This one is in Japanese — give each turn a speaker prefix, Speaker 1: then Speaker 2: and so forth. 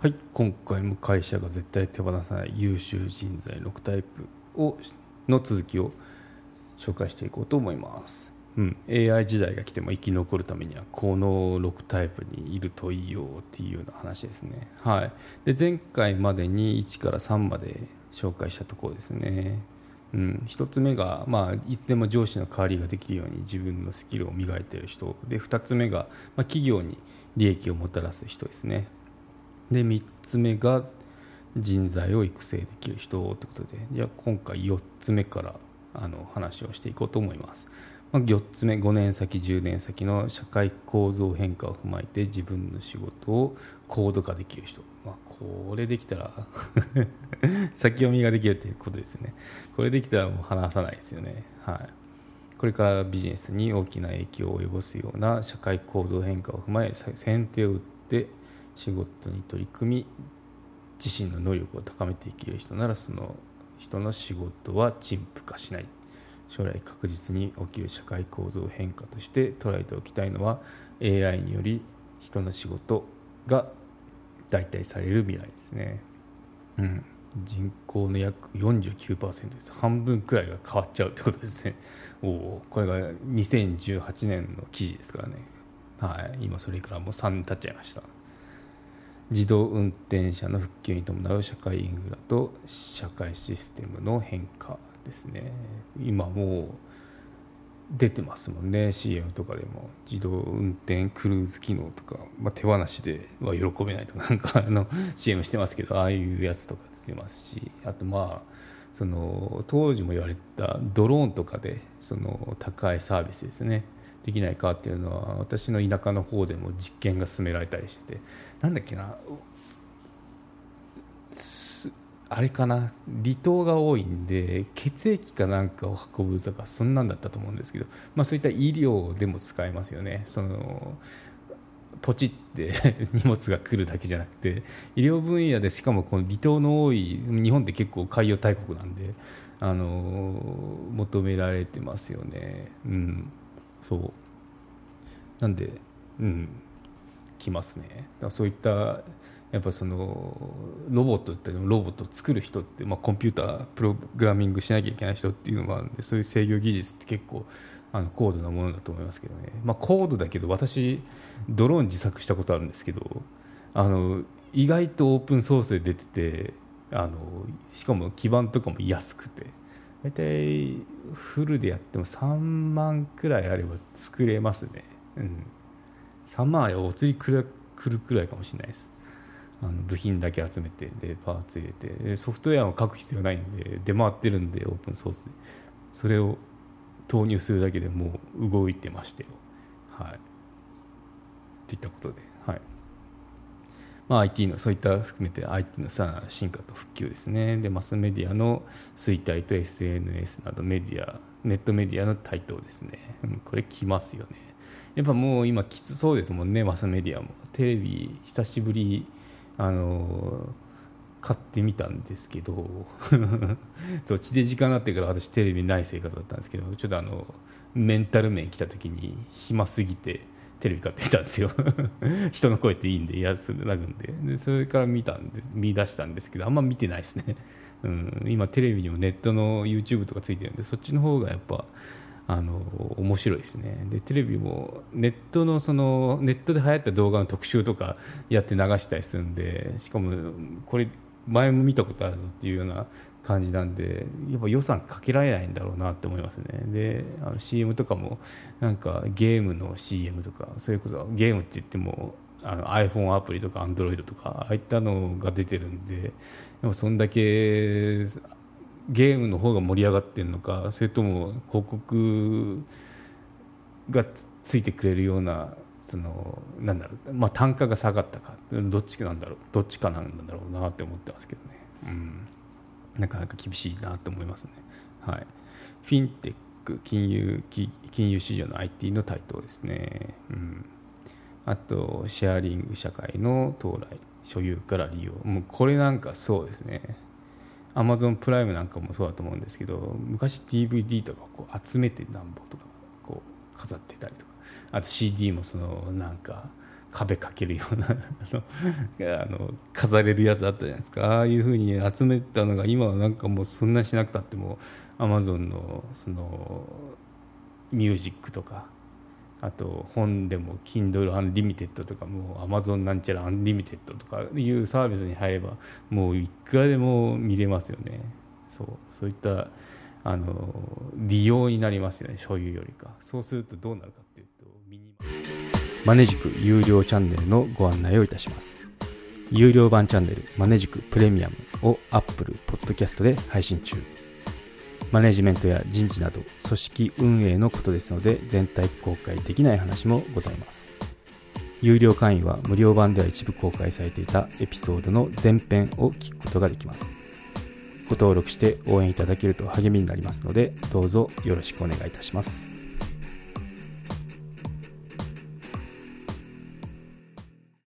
Speaker 1: はい今回も会社が絶対手放さない優秀人材6タイプをの続きを紹介していこうと思います。うん、AI 時代が来ても生き残るためにはこの6タイプにいるといいよっていうような話ですね、はい、で前回までに1から3まで紹介したところですね、うん、1つ目が、まあ、いつでも上司の代わりができるように自分のスキルを磨いている人。で2つ目が、まあ、企業に利益をもたらす人ですね。で3つ目が人材を育成できる人ということでじゃ今回4つ目からあの話をしていこうと思います。まあ、4つ目5年先10年先の社会構造変化を踏まえて自分の仕事を高度化できる人、まあ、これできたら 先読みができるということですね。これできたらもう話さないですよね。はい。これからビジネスに大きな影響を及ぼすような社会構造変化を踏まえ先手を打って仕事に取り組み自身の能力を高めていける人ならその人の仕事は陳腐化しない。将来確実に起きる社会構造変化として捉えておきたいのは AI により人の仕事が代替される未来ですね、うん、人口の約49%です。半分くらいが変わっちゃうってことですね。おおこれが2018年の記事ですからね。はい。今それからもう3年経っちゃいました。自動運転車の復旧に伴う社会インフラと社会システムの変化ですね。今もう出てますもんね。CM とかでも自動運転クルーズ機能とか、まあ、手放しでは喜べないとかなんかあの CM してますけどああいうやつとか出てますし。あとまあその当時も言われたドローンとかでその高いサービスですね。できないかっていうのは私の田舎の方でも実験が進められたりしてて。なんだっけな。あれかな。離島が多いんで血液かなんかを運ぶとかそんなんだったと思うんですけど、まあ、そういった医療でも使えますよね。そのポチって 荷物が来るだけじゃなくて。医療分野でしかもこの離島の多い日本って結構海洋大国なんであの求められてますよね。うん。そう。なんでうん。来ますね。そういったやっぱそのロボットってロボットを作る人って、まあ、コンピュータープログラミングしなきゃいけない人っていうのもあるんでそういう制御技術って結構あの高度なものだと思いますけどね、まあ、高度だけど私ドローン自作したことあるんですけどあの意外とオープンソースで出ててあのしかも基板とかも安くて。大体フルでやっても3万くらいあれば作れますね、うん、3万あればお釣りくるくらいかもしれないです。あの部品だけ集めてでパーツ入れて。ソフトウェアを書く必要ないんで出回ってるんでオープンソースで。それを投入するだけでもう動いてましたよ。はい。っていったことで。はい。まあ、IT のそういった含めて IT のさらなる進化と復旧ですね。でマスメディアの衰退と SNS などメディアネットメディアの台頭ですね、これきますよね。やっぱもう今きつそうですもんね。マスメディアも。テレビ久しぶりあの買ってみたんですけど。そう地デジ化になってから私テレビない生活だったんですけどちょっとあのメンタル面来た時に暇すぎてテレビ買ってみたんですよ。人の声っていいんで安くなるんで。でそれから見たんで見出したんですけどあんま見てないですね、うん、今テレビにもネットの YouTube とかついてるんでそっちの方がやっぱあの面白いですね。でテレビもネットのそのネットで流行った動画の特集とかやって流したりするんでしかもこれ前も見たことあるぞっていうような感じなんでやっぱ予算かけられないんだろうなって思いますね。であの CM とかもなんかゲームの CM とかそれこそゲームって言ってもあの iPhone アプリとか Android とかああいったのが出てるんででもそんだけゲームの方が盛り上がってるのかそれとも広告がついてくれるようなそのなんだろう、まあ、単価が下がったかどっちかなんだろうどっちかなんだろうなって思ってますけどね、うん、なかなか厳しいなと思いますね。はい、フィンテック金融金融市場の IT の台頭ですね。うん。あとシェアリング社会の到来所有から利用。もうこれなんかそうですね。アマゾンプライムなんかもそうだと思うんですけど昔 DVD とかこう集めてなんぼとかこう飾ってたりとか。あと CD もそのなんか壁かけるようなあの あの飾れるやつあったじゃないですか。ああいうふうに集めたのが今はなんかもうそんなしなくたってもアマゾンのそのミュージックとかあと本でも Kindle Unlimited とかもう Amazon なんちゃら Unlimited とかいうサービスに入ればもういくらでも見れますよね。そうそういったあの利用になりますよね所有よりか。そうするとどうなるかマネジク有料チャンネルのご案内をいたします。有料版チャンネルマネジクプレミアムを Apple Podcast で配信中。マネジメントや人事など組織運営のことですので全体公開できない話もございます。有料会員は無料版では一部公開されていたエピソードの前編を聞くことができます。ご登録して応援いただけると励みになりますのでどうぞよろしくお願いいたします。